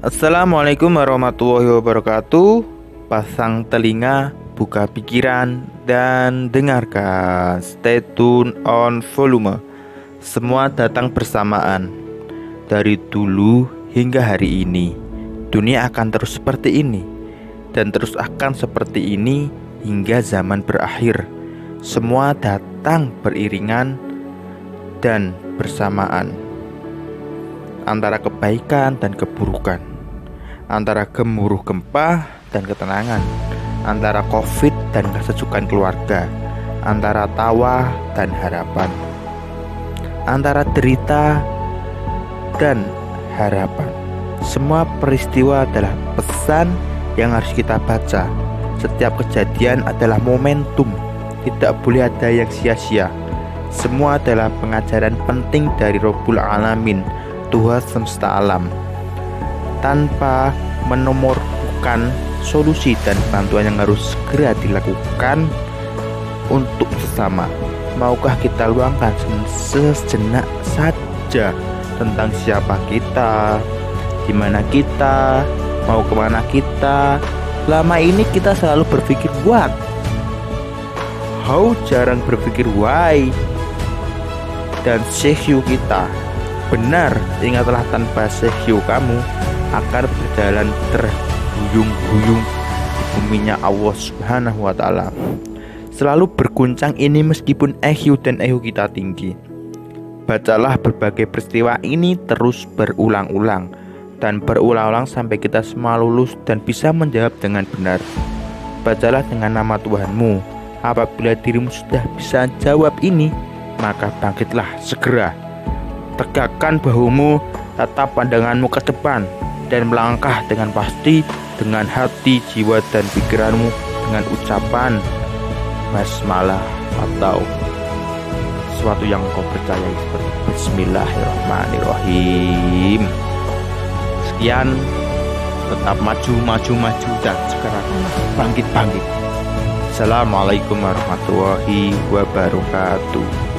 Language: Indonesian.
Assalamualaikum warahmatullahi wabarakatuh. Pasang telinga, buka pikiran, dan dengarkan. Stay tune on volume. Semua datang bersamaan. Dari dulu hingga hari ini, dunia akan terus seperti ini, dan terus akan seperti ini hingga zaman berakhir. Semua datang beriringan dan bersamaan antara kebaikan dan keburukan antara gemuruh gempa dan ketenangan, antara COVID dan kesejukan keluarga, antara tawa dan harapan, antara derita dan harapan. Semua peristiwa adalah pesan yang harus kita baca. Setiap kejadian adalah momentum, tidak boleh ada yang sia-sia. Semua adalah pengajaran penting dari Robbul Alamin, Tuhan semesta alam tanpa menomorkan solusi dan bantuan yang harus segera dilakukan untuk sesama. Maukah kita luangkan sejenak saja tentang siapa kita, di mana kita, mau ke mana kita. Lama ini kita selalu berpikir what, how jarang berpikir why, dan sehyu kita. Benar, ingatlah tanpa sehyu kamu akan berjalan terhuyung-huyung di buminya Allah Subhanahu wa taala. Selalu berguncang ini meskipun EQ dan EQ kita tinggi. Bacalah berbagai peristiwa ini terus berulang-ulang dan berulang-ulang sampai kita semua lulus dan bisa menjawab dengan benar. Bacalah dengan nama Tuhanmu. Apabila dirimu sudah bisa jawab ini, maka bangkitlah segera. Tegakkan bahumu, tatap pandanganmu ke depan, dan melangkah dengan pasti dengan hati, jiwa, dan pikiranmu dengan ucapan basmalah atau sesuatu yang kau percayai seperti Bismillahirrahmanirrahim. Sekian, tetap maju, maju, maju, dan sekarang bangkit, bangkit. Assalamualaikum warahmatullahi wabarakatuh.